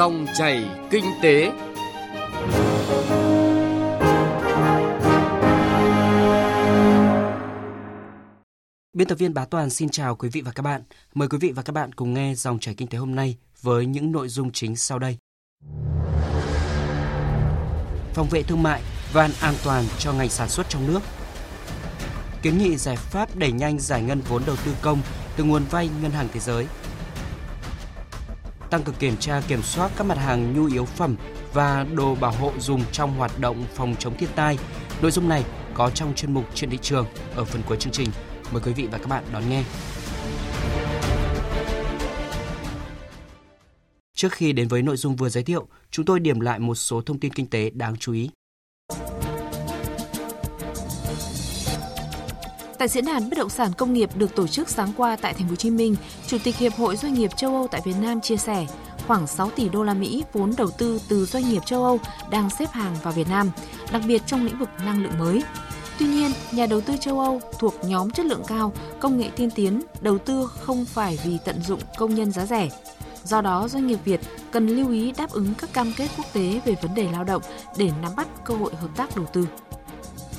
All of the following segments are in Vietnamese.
Dòng chảy kinh tế. Biên tập viên Bá Toàn xin chào quý vị và các bạn. Mời quý vị và các bạn cùng nghe dòng chảy kinh tế hôm nay với những nội dung chính sau đây. Phòng vệ thương mại, van an toàn cho ngành sản xuất trong nước. Kiến nghị giải pháp đẩy nhanh giải ngân vốn đầu tư công từ nguồn vay ngân hàng thế giới. Tăng cường kiểm tra kiểm soát các mặt hàng nhu yếu phẩm và đồ bảo hộ dùng trong hoạt động phòng chống thiên tai. Nội dung này có trong chuyên mục chuyện thị trường ở phần cuối chương trình. Mời quý vị và các bạn đón nghe. Trước khi đến với nội dung vừa giới thiệu, chúng tôi điểm lại một số thông tin kinh tế đáng chú ý. Tại diễn đàn bất động sản công nghiệp được tổ chức sáng qua tại Thành phố Hồ Chí Minh, Chủ tịch Hiệp hội Doanh nghiệp châu Âu tại Việt Nam chia sẻ, khoảng 6 tỷ đô la Mỹ vốn đầu tư từ doanh nghiệp châu Âu đang xếp hàng vào Việt Nam, đặc biệt trong lĩnh vực năng lượng mới. Tuy nhiên, nhà đầu tư châu Âu thuộc nhóm chất lượng cao, công nghệ tiên tiến, đầu tư không phải vì tận dụng công nhân giá rẻ. Do đó, doanh nghiệp Việt cần lưu ý đáp ứng các cam kết quốc tế về vấn đề lao động để nắm bắt cơ hội hợp tác đầu tư.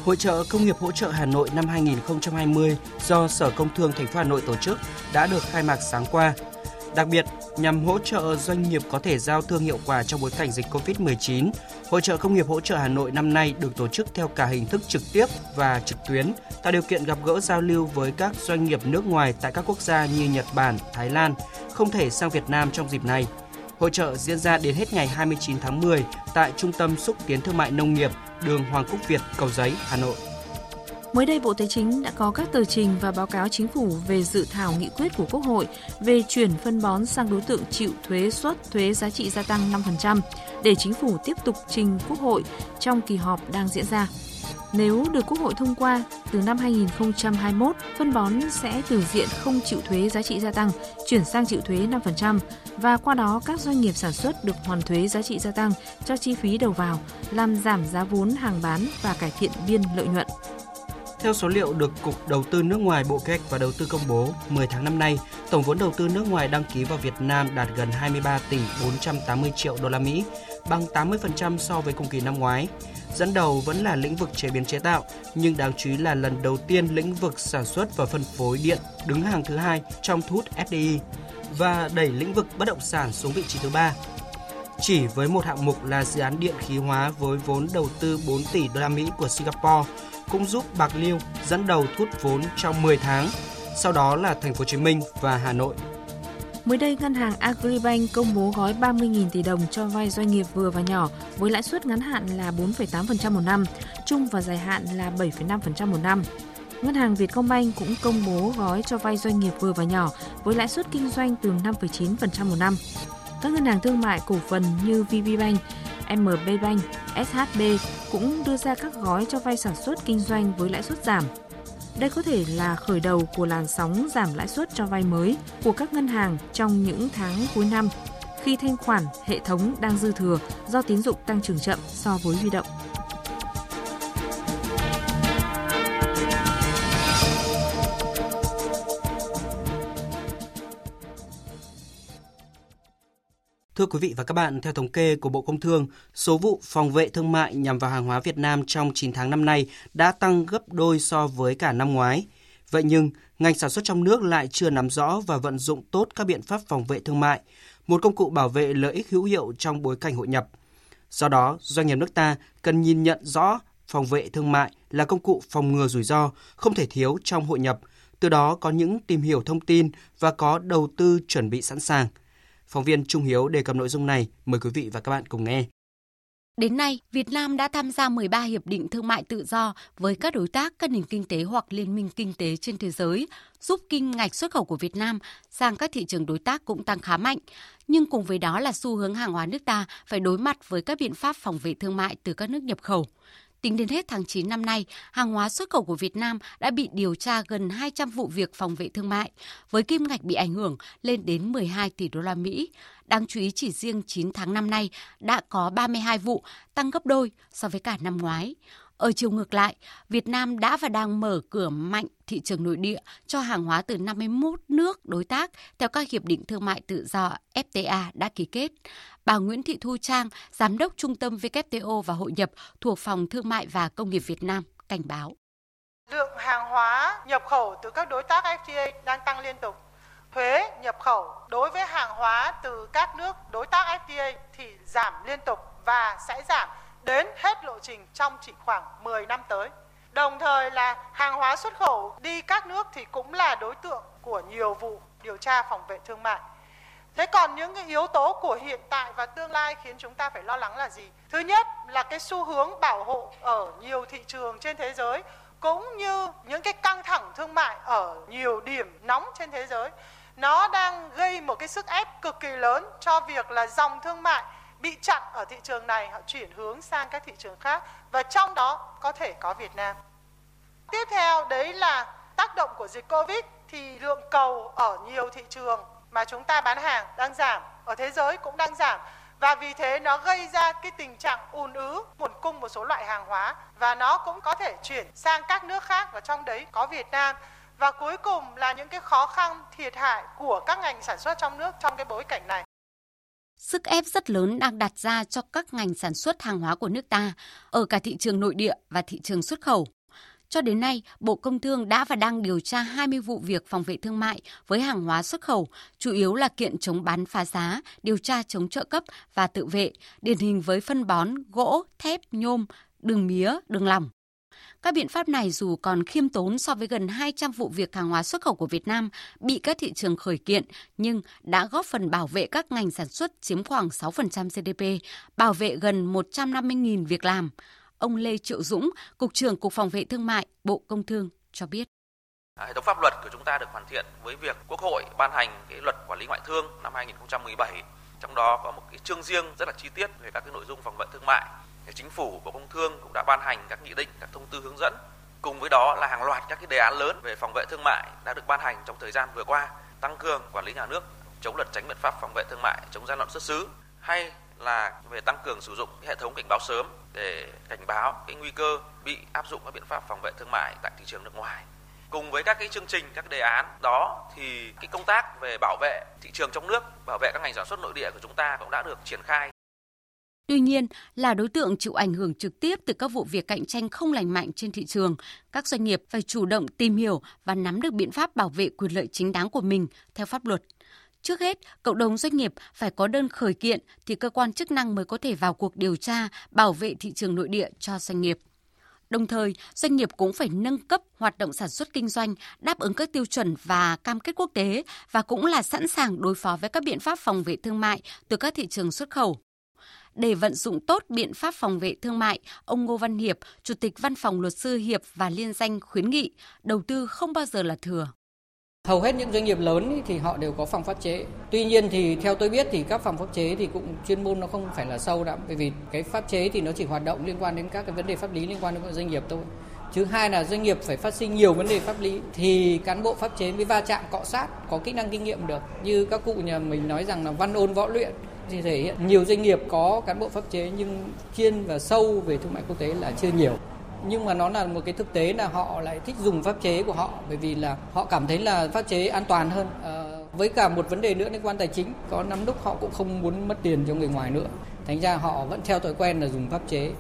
Hội trợ Công nghiệp hỗ trợ Hà Nội năm 2020 do Sở Công Thương thành phố Hà Nội tổ chức đã được khai mạc sáng qua. Đặc biệt, nhằm hỗ trợ doanh nghiệp có thể giao thương hiệu quả trong bối cảnh dịch Covid-19, Hội trợ Công nghiệp hỗ trợ Hà Nội năm nay được tổ chức theo cả hình thức trực tiếp và trực tuyến, tạo điều kiện gặp gỡ giao lưu với các doanh nghiệp nước ngoài tại các quốc gia như Nhật Bản, Thái Lan, không thể sang Việt Nam trong dịp này. Hội trợ diễn ra đến hết ngày 29 tháng 10 tại Trung tâm Xúc tiến Thương mại Nông nghiệp, đường Hoàng Quốc Việt, Cầu Giấy, Hà Nội. Mới đây, Bộ Tài chính đã có các tờ trình và báo cáo chính phủ về dự thảo nghị quyết của Quốc hội về chuyển phân bón sang đối tượng chịu thuế suất thuế giá trị gia tăng 5% để chính phủ tiếp tục trình Quốc hội trong kỳ họp đang diễn ra. Nếu được Quốc hội thông qua, từ năm 2021, phân bón sẽ từ diện không chịu thuế giá trị gia tăng, chuyển sang chịu thuế 5% và qua đó các doanh nghiệp sản xuất được hoàn thuế giá trị gia tăng cho chi phí đầu vào, làm giảm giá vốn hàng bán và cải thiện biên lợi nhuận. Theo số liệu được Cục Đầu tư nước ngoài Bộ Kế hoạch và Đầu tư công bố, 10 tháng năm nay, tổng vốn đầu tư nước ngoài đăng ký vào Việt Nam đạt gần 23 tỷ 480 triệu đô la Mỹ, bằng 80% so với cùng kỳ năm ngoái. Dẫn đầu vẫn là lĩnh vực chế biến chế tạo, nhưng đáng chú ý là lần đầu tiên lĩnh vực sản xuất và phân phối điện đứng hàng thứ hai trong thu hút FDI và đẩy lĩnh vực bất động sản xuống vị trí thứ ba. Chỉ với một hạng mục là dự án điện khí hóa với vốn đầu tư 4 tỷ đô la Mỹ của Singapore cũng giúp Bạc Liêu dẫn đầu thu hút vốn trong 10 tháng, sau đó là Thành phố Hồ Chí Minh và Hà Nội. Mới đây, ngân hàng Agribank công bố gói 30.000 tỷ đồng cho vay doanh nghiệp vừa và nhỏ với lãi suất ngắn hạn là 4,8% một năm, trung và dài hạn là 7,5% một năm. Ngân hàng Vietcombank cũng công bố gói cho vay doanh nghiệp vừa và nhỏ với lãi suất kinh doanh từ 5,9% một năm. Các ngân hàng thương mại cổ phần như VPBank, MBBank, SHB cũng đưa ra các gói cho vay sản xuất kinh doanh với lãi suất giảm. Đây có thể là khởi đầu của làn sóng giảm lãi suất cho vay mới của các ngân hàng trong những tháng cuối năm, khi thanh khoản hệ thống đang dư thừa do tín dụng tăng trưởng chậm so với huy động. Thưa quý vị và các bạn, theo thống kê của Bộ Công Thương, số vụ phòng vệ thương mại nhằm vào hàng hóa Việt Nam trong 9 tháng năm nay đã tăng gấp đôi so với cả năm ngoái. Vậy nhưng, ngành sản xuất trong nước lại chưa nắm rõ và vận dụng tốt các biện pháp phòng vệ thương mại, một công cụ bảo vệ lợi ích hữu hiệu trong bối cảnh hội nhập. Do đó, doanh nghiệp nước ta cần nhìn nhận rõ phòng vệ thương mại là công cụ phòng ngừa rủi ro không thể thiếu trong hội nhập, từ đó có những tìm hiểu thông tin và có đầu tư chuẩn bị sẵn sàng – Phóng viên Trung Hiếu đề cập nội dung này, mời quý vị và các bạn cùng nghe. Đến nay, Việt Nam đã tham gia 13 hiệp định thương mại tự do với các đối tác các nền kinh tế hoặc liên minh kinh tế trên thế giới, giúp kinh ngạch xuất khẩu của Việt Nam sang các thị trường đối tác cũng tăng khá mạnh. Nhưng cùng với đó là xu hướng hàng hóa nước ta phải đối mặt với các biện pháp phòng vệ thương mại từ các nước nhập khẩu. Tính đến hết tháng 9 năm nay, hàng hóa xuất khẩu của Việt Nam đã bị điều tra gần 200 vụ việc phòng vệ thương mại, với kim ngạch bị ảnh hưởng lên đến 12 tỷ đô la Mỹ. Đáng chú ý chỉ riêng 9 tháng năm nay đã có 32 vụ, tăng gấp đôi so với cả năm ngoái. Ở chiều ngược lại, Việt Nam đã và đang mở cửa mạnh thị trường nội địa cho hàng hóa từ 51 nước đối tác theo các hiệp định thương mại tự do FTA đã ký kết. Bà Nguyễn Thị Thu Trang, Giám đốc Trung tâm WTO và Hội nhập thuộc Phòng Thương mại và Công nghiệp Việt Nam, cảnh báo. Lượng hàng hóa nhập khẩu từ các đối tác FTA đang tăng liên tục. Thuế nhập khẩu đối với hàng hóa từ các nước đối tác FTA thì giảm liên tục và sẽ giảm đến hết lộ trình trong chỉ khoảng 10 năm tới. Đồng thời là hàng hóa xuất khẩu đi các nước thì cũng là đối tượng của nhiều vụ điều tra phòng vệ thương mại. Thế còn những cái yếu tố của hiện tại và tương lai khiến chúng ta phải lo lắng là gì? Thứ nhất là cái xu hướng bảo hộ ở nhiều thị trường trên thế giới, cũng như những cái căng thẳng thương mại ở nhiều điểm nóng trên thế giới nó đang gây một cái sức ép cực kỳ lớn cho việc là dòng thương mại bị chặn ở thị trường này họ chuyển hướng sang các thị trường khác và trong đó có thể có Việt Nam. Tiếp theo đấy là tác động của dịch Covid thì lượng cầu ở nhiều thị trường mà chúng ta bán hàng đang giảm, ở thế giới cũng đang giảm và vì thế nó gây ra cái tình trạng ùn ứ nguồn cung một số loại hàng hóa và nó cũng có thể chuyển sang các nước khác và trong đấy có Việt Nam và cuối cùng là những cái khó khăn thiệt hại của các ngành sản xuất trong nước trong cái bối cảnh này. Sức ép rất lớn đang đặt ra cho các ngành sản xuất hàng hóa của nước ta ở cả thị trường nội địa và thị trường xuất khẩu. Cho đến nay, Bộ Công Thương đã và đang điều tra 20 vụ việc phòng vệ thương mại với hàng hóa xuất khẩu, chủ yếu là kiện chống bán phá giá, điều tra chống trợ cấp và tự vệ, điển hình với phân bón, gỗ, thép, nhôm, đường mía, đường lỏng. Các biện pháp này dù còn khiêm tốn so với gần 200 vụ việc hàng hóa xuất khẩu của Việt Nam bị các thị trường khởi kiện, nhưng đã góp phần bảo vệ các ngành sản xuất chiếm khoảng 6% GDP, bảo vệ gần 150.000 việc làm. Ông Lê Triệu Dũng, Cục trưởng Cục Phòng vệ Thương mại, Bộ Công Thương cho biết. À, hệ thống pháp luật của chúng ta được hoàn thiện với việc Quốc hội ban hành cái luật quản lý ngoại thương năm 2017. Trong đó có một cái chương riêng rất là chi tiết về các cái nội dung phòng vệ thương mại chính phủ, bộ công thương cũng đã ban hành các nghị định, các thông tư hướng dẫn. Cùng với đó là hàng loạt các cái đề án lớn về phòng vệ thương mại đã được ban hành trong thời gian vừa qua, tăng cường quản lý nhà nước, chống lẩn tránh biện pháp phòng vệ thương mại, chống gian lận xuất xứ, hay là về tăng cường sử dụng hệ thống cảnh báo sớm để cảnh báo cái nguy cơ bị áp dụng các biện pháp phòng vệ thương mại tại thị trường nước ngoài. Cùng với các cái chương trình, các đề án đó thì cái công tác về bảo vệ thị trường trong nước, bảo vệ các ngành sản xuất nội địa của chúng ta cũng đã được triển khai. Tuy nhiên, là đối tượng chịu ảnh hưởng trực tiếp từ các vụ việc cạnh tranh không lành mạnh trên thị trường, các doanh nghiệp phải chủ động tìm hiểu và nắm được biện pháp bảo vệ quyền lợi chính đáng của mình theo pháp luật. Trước hết, cộng đồng doanh nghiệp phải có đơn khởi kiện thì cơ quan chức năng mới có thể vào cuộc điều tra, bảo vệ thị trường nội địa cho doanh nghiệp. Đồng thời, doanh nghiệp cũng phải nâng cấp hoạt động sản xuất kinh doanh, đáp ứng các tiêu chuẩn và cam kết quốc tế và cũng là sẵn sàng đối phó với các biện pháp phòng vệ thương mại từ các thị trường xuất khẩu. Để vận dụng tốt biện pháp phòng vệ thương mại, ông Ngô Văn Hiệp, Chủ tịch Văn phòng Luật sư Hiệp và Liên danh khuyến nghị đầu tư không bao giờ là thừa. Hầu hết những doanh nghiệp lớn thì họ đều có phòng pháp chế. Tuy nhiên thì theo tôi biết thì các phòng pháp chế thì cũng chuyên môn nó không phải là sâu đậm bởi vì cái pháp chế thì nó chỉ hoạt động liên quan đến các cái vấn đề pháp lý liên quan đến doanh nghiệp thôi. Thứ hai là doanh nghiệp phải phát sinh nhiều vấn đề pháp lý thì cán bộ pháp chế mới va chạm cọ sát có kỹ năng kinh nghiệm được. Như các cụ nhà mình nói rằng là văn ôn võ luyện thì thể hiện. Nhiều doanh nghiệp có cán bộ pháp chế nhưng chuyên và sâu về thương mại quốc tế là chưa nhiều. Nhưng mà nó là một cái thực tế là họ lại thích dùng pháp chế của họ bởi vì là họ cảm thấy là pháp chế an toàn hơn. À, với cả một vấn đề nữa liên quan tài chính có năm lúc họ cũng không muốn mất tiền cho người ngoài nữa. Thành ra họ vẫn theo thói quen là dùng pháp chế.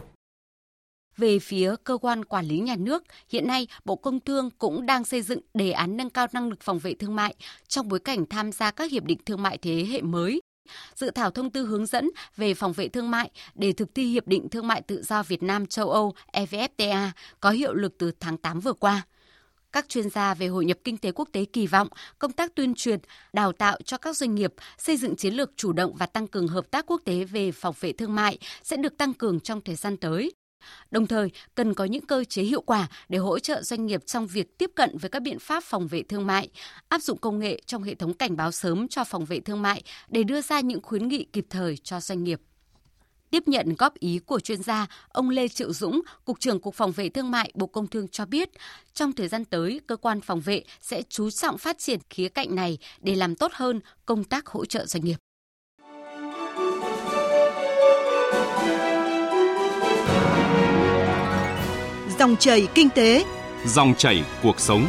Về phía cơ quan quản lý nhà nước, hiện nay Bộ Công Thương cũng đang xây dựng đề án nâng cao năng lực phòng vệ thương mại trong bối cảnh tham gia các hiệp định thương mại thế hệ mới dự thảo thông tư hướng dẫn về phòng vệ thương mại để thực thi Hiệp định Thương mại Tự do Việt Nam châu Âu EVFTA có hiệu lực từ tháng 8 vừa qua. Các chuyên gia về hội nhập kinh tế quốc tế kỳ vọng công tác tuyên truyền, đào tạo cho các doanh nghiệp xây dựng chiến lược chủ động và tăng cường hợp tác quốc tế về phòng vệ thương mại sẽ được tăng cường trong thời gian tới. Đồng thời, cần có những cơ chế hiệu quả để hỗ trợ doanh nghiệp trong việc tiếp cận với các biện pháp phòng vệ thương mại, áp dụng công nghệ trong hệ thống cảnh báo sớm cho phòng vệ thương mại để đưa ra những khuyến nghị kịp thời cho doanh nghiệp. Tiếp nhận góp ý của chuyên gia, ông Lê Triệu Dũng, Cục trưởng Cục Phòng vệ Thương mại Bộ Công Thương cho biết, trong thời gian tới, cơ quan phòng vệ sẽ chú trọng phát triển khía cạnh này để làm tốt hơn công tác hỗ trợ doanh nghiệp. Dòng chảy kinh tế, dòng chảy cuộc sống.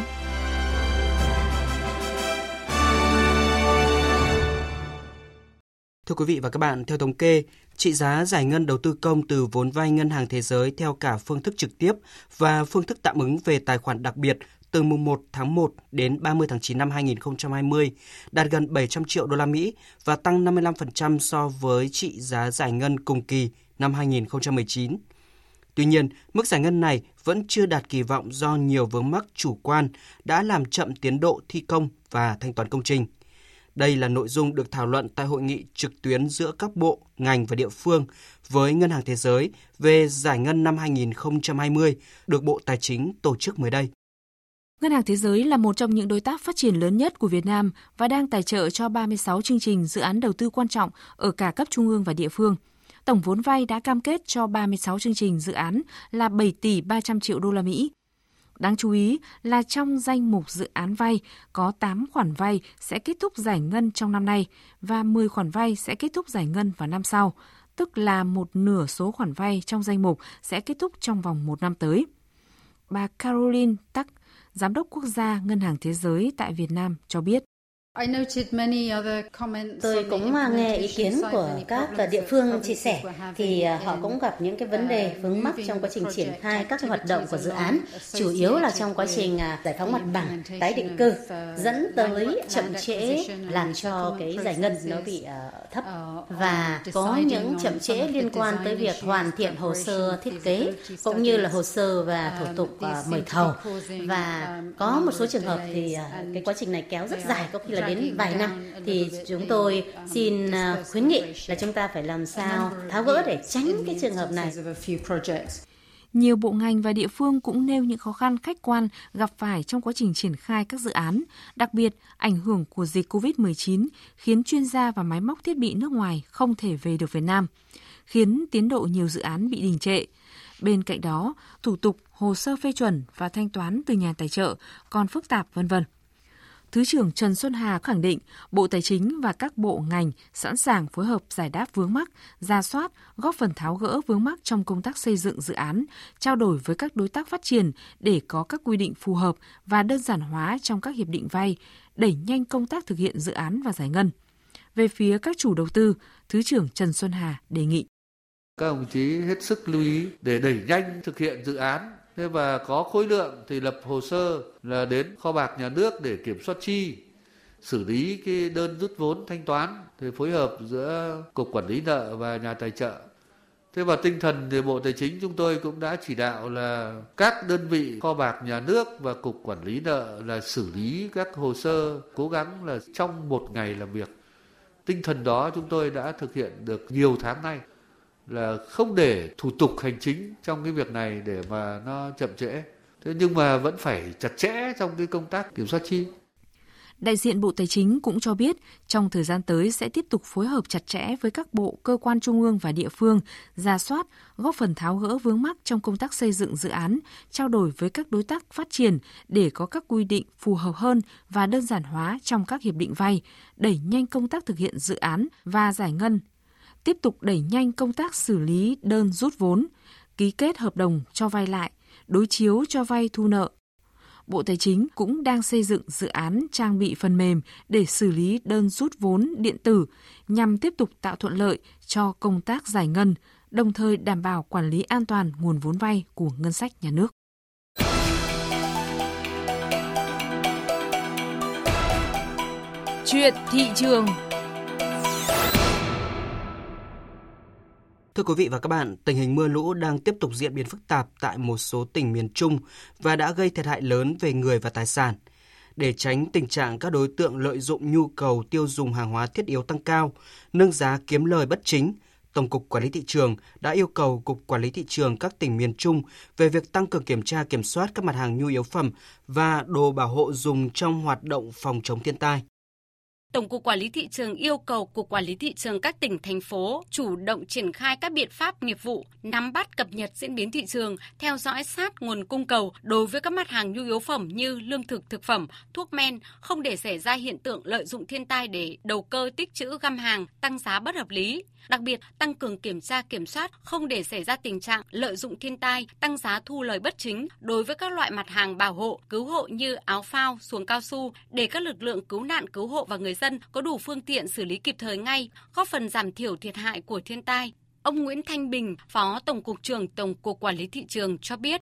Thưa quý vị và các bạn, theo thống kê, trị giá giải ngân đầu tư công từ vốn vay ngân hàng thế giới theo cả phương thức trực tiếp và phương thức tạm ứng về tài khoản đặc biệt từ mùng 1 tháng 1 đến 30 tháng 9 năm 2020 đạt gần 700 triệu đô la Mỹ và tăng 55% so với trị giá giải ngân cùng kỳ năm 2019. Tuy nhiên, mức giải ngân này vẫn chưa đạt kỳ vọng do nhiều vướng mắc chủ quan đã làm chậm tiến độ thi công và thanh toán công trình. Đây là nội dung được thảo luận tại hội nghị trực tuyến giữa các bộ, ngành và địa phương với Ngân hàng Thế giới về giải ngân năm 2020 được Bộ Tài chính tổ chức mới đây. Ngân hàng Thế giới là một trong những đối tác phát triển lớn nhất của Việt Nam và đang tài trợ cho 36 chương trình dự án đầu tư quan trọng ở cả cấp trung ương và địa phương. Tổng vốn vay đã cam kết cho 36 chương trình dự án là 7 tỷ 300 triệu đô la Mỹ. Đáng chú ý là trong danh mục dự án vay có 8 khoản vay sẽ kết thúc giải ngân trong năm nay và 10 khoản vay sẽ kết thúc giải ngân vào năm sau, tức là một nửa số khoản vay trong danh mục sẽ kết thúc trong vòng một năm tới. Bà Caroline Tắc, Giám đốc Quốc gia Ngân hàng Thế giới tại Việt Nam cho biết. Tôi cũng nghe ý kiến của các địa phương chia sẻ. thì à, họ cũng gặp những cái vấn đề vướng mắc trong quá trình triển khai các hoạt động của dự án, chủ yếu là trong quá trình à, giải phóng mặt bằng, tái định cư, dẫn tới chậm trễ làm cho cái giải ngân nó bị à, thấp và có những chậm trễ liên quan tới việc hoàn thiện hồ sơ thiết kế cũng như là hồ sơ và thủ tục mời thầu. và có một số trường hợp thì cái quá trình này kéo rất dài có khi là đến vài năm thì chúng tôi xin à, khuyến nghị là chúng ta phải làm sao tháo gỡ để tránh cái trường hợp này. Nhiều bộ ngành và địa phương cũng nêu những khó khăn khách quan gặp phải trong quá trình triển khai các dự án, đặc biệt ảnh hưởng của dịch COVID-19 khiến chuyên gia và máy móc thiết bị nước ngoài không thể về được Việt Nam, khiến tiến độ nhiều dự án bị đình trệ. Bên cạnh đó, thủ tục, hồ sơ phê chuẩn và thanh toán từ nhà tài trợ còn phức tạp vân vân. Thứ trưởng Trần Xuân Hà khẳng định Bộ Tài chính và các bộ ngành sẵn sàng phối hợp giải đáp vướng mắc, ra soát, góp phần tháo gỡ vướng mắc trong công tác xây dựng dự án, trao đổi với các đối tác phát triển để có các quy định phù hợp và đơn giản hóa trong các hiệp định vay, đẩy nhanh công tác thực hiện dự án và giải ngân. Về phía các chủ đầu tư, Thứ trưởng Trần Xuân Hà đề nghị các đồng chí hết sức lưu ý để đẩy nhanh thực hiện dự án Thế và có khối lượng thì lập hồ sơ là đến kho bạc nhà nước để kiểm soát chi, xử lý cái đơn rút vốn thanh toán thì phối hợp giữa cục quản lý nợ và nhà tài trợ. Thế và tinh thần thì Bộ Tài chính chúng tôi cũng đã chỉ đạo là các đơn vị kho bạc nhà nước và cục quản lý nợ là xử lý các hồ sơ cố gắng là trong một ngày làm việc. Tinh thần đó chúng tôi đã thực hiện được nhiều tháng nay là không để thủ tục hành chính trong cái việc này để mà nó chậm trễ. Thế nhưng mà vẫn phải chặt chẽ trong cái công tác kiểm soát chi. Đại diện Bộ Tài chính cũng cho biết trong thời gian tới sẽ tiếp tục phối hợp chặt chẽ với các bộ, cơ quan trung ương và địa phương, ra soát, góp phần tháo gỡ vướng mắc trong công tác xây dựng dự án, trao đổi với các đối tác phát triển để có các quy định phù hợp hơn và đơn giản hóa trong các hiệp định vay, đẩy nhanh công tác thực hiện dự án và giải ngân tiếp tục đẩy nhanh công tác xử lý đơn rút vốn, ký kết hợp đồng cho vay lại, đối chiếu cho vay thu nợ. Bộ Tài chính cũng đang xây dựng dự án trang bị phần mềm để xử lý đơn rút vốn điện tử nhằm tiếp tục tạo thuận lợi cho công tác giải ngân, đồng thời đảm bảo quản lý an toàn nguồn vốn vay của ngân sách nhà nước. Chuyện thị trường Thưa quý vị và các bạn, tình hình mưa lũ đang tiếp tục diễn biến phức tạp tại một số tỉnh miền Trung và đã gây thiệt hại lớn về người và tài sản. Để tránh tình trạng các đối tượng lợi dụng nhu cầu tiêu dùng hàng hóa thiết yếu tăng cao, nâng giá kiếm lời bất chính, Tổng cục Quản lý thị trường đã yêu cầu Cục Quản lý thị trường các tỉnh miền Trung về việc tăng cường kiểm tra kiểm soát các mặt hàng nhu yếu phẩm và đồ bảo hộ dùng trong hoạt động phòng chống thiên tai. Tổng cục Quản lý thị trường yêu cầu Cục Quản lý thị trường các tỉnh thành phố chủ động triển khai các biện pháp nghiệp vụ, nắm bắt cập nhật diễn biến thị trường, theo dõi sát nguồn cung cầu đối với các mặt hàng nhu yếu phẩm như lương thực thực phẩm, thuốc men, không để xảy ra hiện tượng lợi dụng thiên tai để đầu cơ tích trữ găm hàng, tăng giá bất hợp lý. Đặc biệt, tăng cường kiểm tra kiểm soát, không để xảy ra tình trạng lợi dụng thiên tai, tăng giá thu lời bất chính đối với các loại mặt hàng bảo hộ, cứu hộ như áo phao, xuồng cao su để các lực lượng cứu nạn cứu hộ và người dân có đủ phương tiện xử lý kịp thời ngay, góp phần giảm thiểu thiệt hại của thiên tai. Ông Nguyễn Thanh Bình, Phó Tổng cục trưởng Tổng cục Quản lý thị trường cho biết.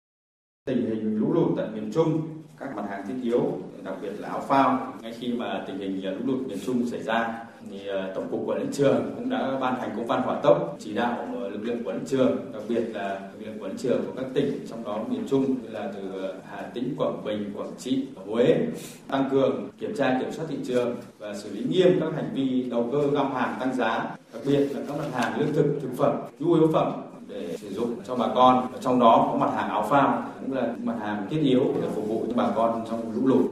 Tình hình lũ lụt tại miền Trung, các mặt hàng thiết yếu, đặc biệt là áo phao, ngay khi mà tình hình à, lũ lụt miền Trung xảy ra thì à, tổng cục quản lý trường cũng đã ban hành công văn hỏa tốc chỉ đạo à, lực lượng quản lý trường đặc biệt là lực lượng quản lý trường của các tỉnh trong đó miền trung như là từ hà tĩnh quảng bình quảng trị huế tăng cường kiểm tra kiểm soát thị trường và xử lý nghiêm các hành vi đầu cơ găm hàng tăng giá đặc biệt là các mặt hàng lương thực thực phẩm nhu yếu phẩm để sử dụng cho bà con trong đó có mặt hàng áo phao cũng là mặt hàng thiết yếu để phục vụ cho bà con trong lũ lụt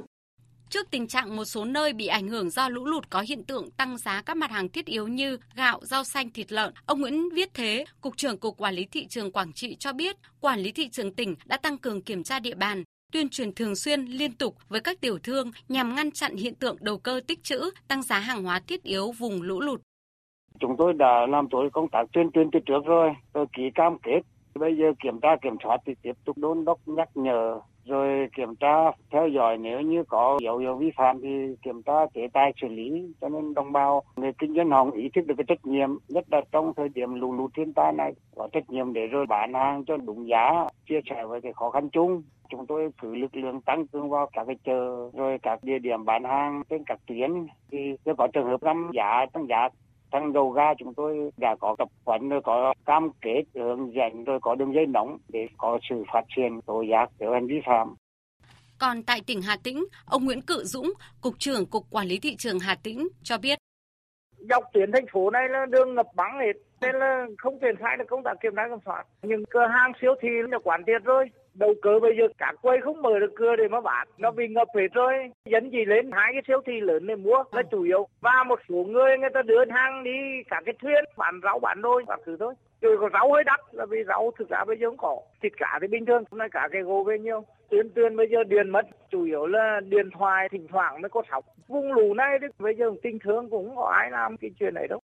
Trước tình trạng một số nơi bị ảnh hưởng do lũ lụt có hiện tượng tăng giá các mặt hàng thiết yếu như gạo, rau xanh, thịt lợn, ông Nguyễn Viết Thế, Cục trưởng Cục Quản lý Thị trường Quảng Trị cho biết, Quản lý Thị trường tỉnh đã tăng cường kiểm tra địa bàn, tuyên truyền thường xuyên liên tục với các tiểu thương nhằm ngăn chặn hiện tượng đầu cơ tích trữ, tăng giá hàng hóa thiết yếu vùng lũ lụt. Chúng tôi đã làm tốt công tác tuyên truyền từ trước rồi, tôi ký cam kết. Bây giờ kiểm tra kiểm soát thì tiếp tục đôn đốc nhắc nhở rồi kiểm tra theo dõi. Nếu như có dấu hiệu vi phạm thì kiểm tra chế tài xử lý. Cho nên đồng bào người kinh doanh họ ý thức được cái trách nhiệm nhất là trong thời điểm lũ lụt thiên tai này có trách nhiệm để rồi bán hàng cho đúng giá chia sẻ với cái khó khăn chung. Chúng tôi cử lực lượng tăng cường vào các cái chợ rồi các địa điểm bán hàng trên các tuyến. Thì nếu có trường hợp tăng giá tăng giá tăng đầu ga chúng tôi đã có tập huấn rồi có cam kết hướng dẫn rồi có đường dây nóng để có sự phát triển tố giác nếu hành vi phạm. Còn tại tỉnh Hà Tĩnh, ông Nguyễn Cự Dũng, Cục trưởng Cục Quản lý Thị trường Hà Tĩnh cho biết. Dọc tuyến thành phố này là đường ngập bắn hết, nên là không triển khai được công tác kiểm tra kiểm soát. Những cửa hàng siêu thị là quản triệt rồi, đầu cơ bây giờ các quầy không mở được cửa để mà bán. Nó bị ngập hết rồi. Dân gì lên hai cái siêu thị lớn để mua. Là chủ yếu. Và một số người người ta đưa hàng đi cả cái thuyền. Bán rau bán đôi các thứ thôi. Rồi có rau hơi đắt, là vì rau thực ra bây giờ không có. Thịt cá thì bình thường. Hôm nay cả cái gỗ về nhiều. Tuyên tuyên bây giờ điện mất. Chủ yếu là điện thoại thỉnh thoảng mới có sóng. Vùng lũ này thì bây giờ tình thương cũng không có ai làm cái chuyện này đâu.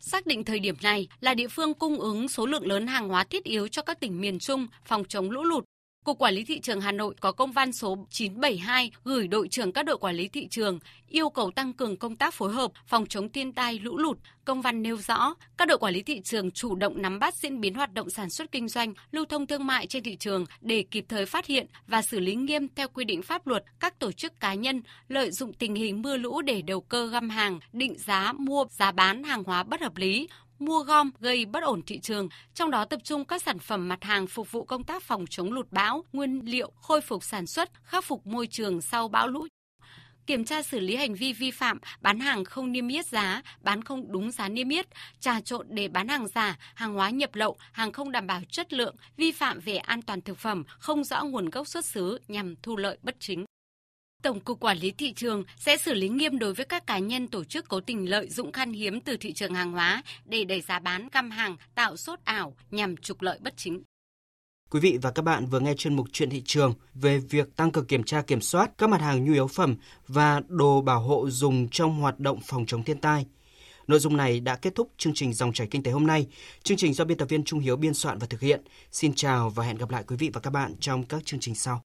Xác định thời điểm này là địa phương cung ứng số lượng lớn hàng hóa thiết yếu cho các tỉnh miền Trung phòng chống lũ lụt. Cục Quản lý Thị trường Hà Nội có công văn số 972 gửi đội trưởng các đội quản lý thị trường yêu cầu tăng cường công tác phối hợp phòng chống thiên tai lũ lụt. Công văn nêu rõ, các đội quản lý thị trường chủ động nắm bắt diễn biến hoạt động sản xuất kinh doanh, lưu thông thương mại trên thị trường để kịp thời phát hiện và xử lý nghiêm theo quy định pháp luật các tổ chức cá nhân lợi dụng tình hình mưa lũ để đầu cơ găm hàng, định giá mua, giá bán hàng hóa bất hợp lý, mua gom gây bất ổn thị trường, trong đó tập trung các sản phẩm mặt hàng phục vụ công tác phòng chống lụt bão, nguyên liệu, khôi phục sản xuất, khắc phục môi trường sau bão lũ kiểm tra xử lý hành vi vi phạm, bán hàng không niêm yết giá, bán không đúng giá niêm yết, trà trộn để bán hàng giả, hàng hóa nhập lậu, hàng không đảm bảo chất lượng, vi phạm về an toàn thực phẩm, không rõ nguồn gốc xuất xứ nhằm thu lợi bất chính. Tổng cục Quản lý thị trường sẽ xử lý nghiêm đối với các cá nhân tổ chức cố tình lợi dụng khan hiếm từ thị trường hàng hóa để đẩy giá bán cam hàng, tạo sốt ảo nhằm trục lợi bất chính. Quý vị và các bạn vừa nghe chuyên mục chuyện thị trường về việc tăng cường kiểm tra kiểm soát các mặt hàng nhu yếu phẩm và đồ bảo hộ dùng trong hoạt động phòng chống thiên tai. Nội dung này đã kết thúc chương trình Dòng chảy kinh tế hôm nay. Chương trình do biên tập viên Trung Hiếu biên soạn và thực hiện. Xin chào và hẹn gặp lại quý vị và các bạn trong các chương trình sau.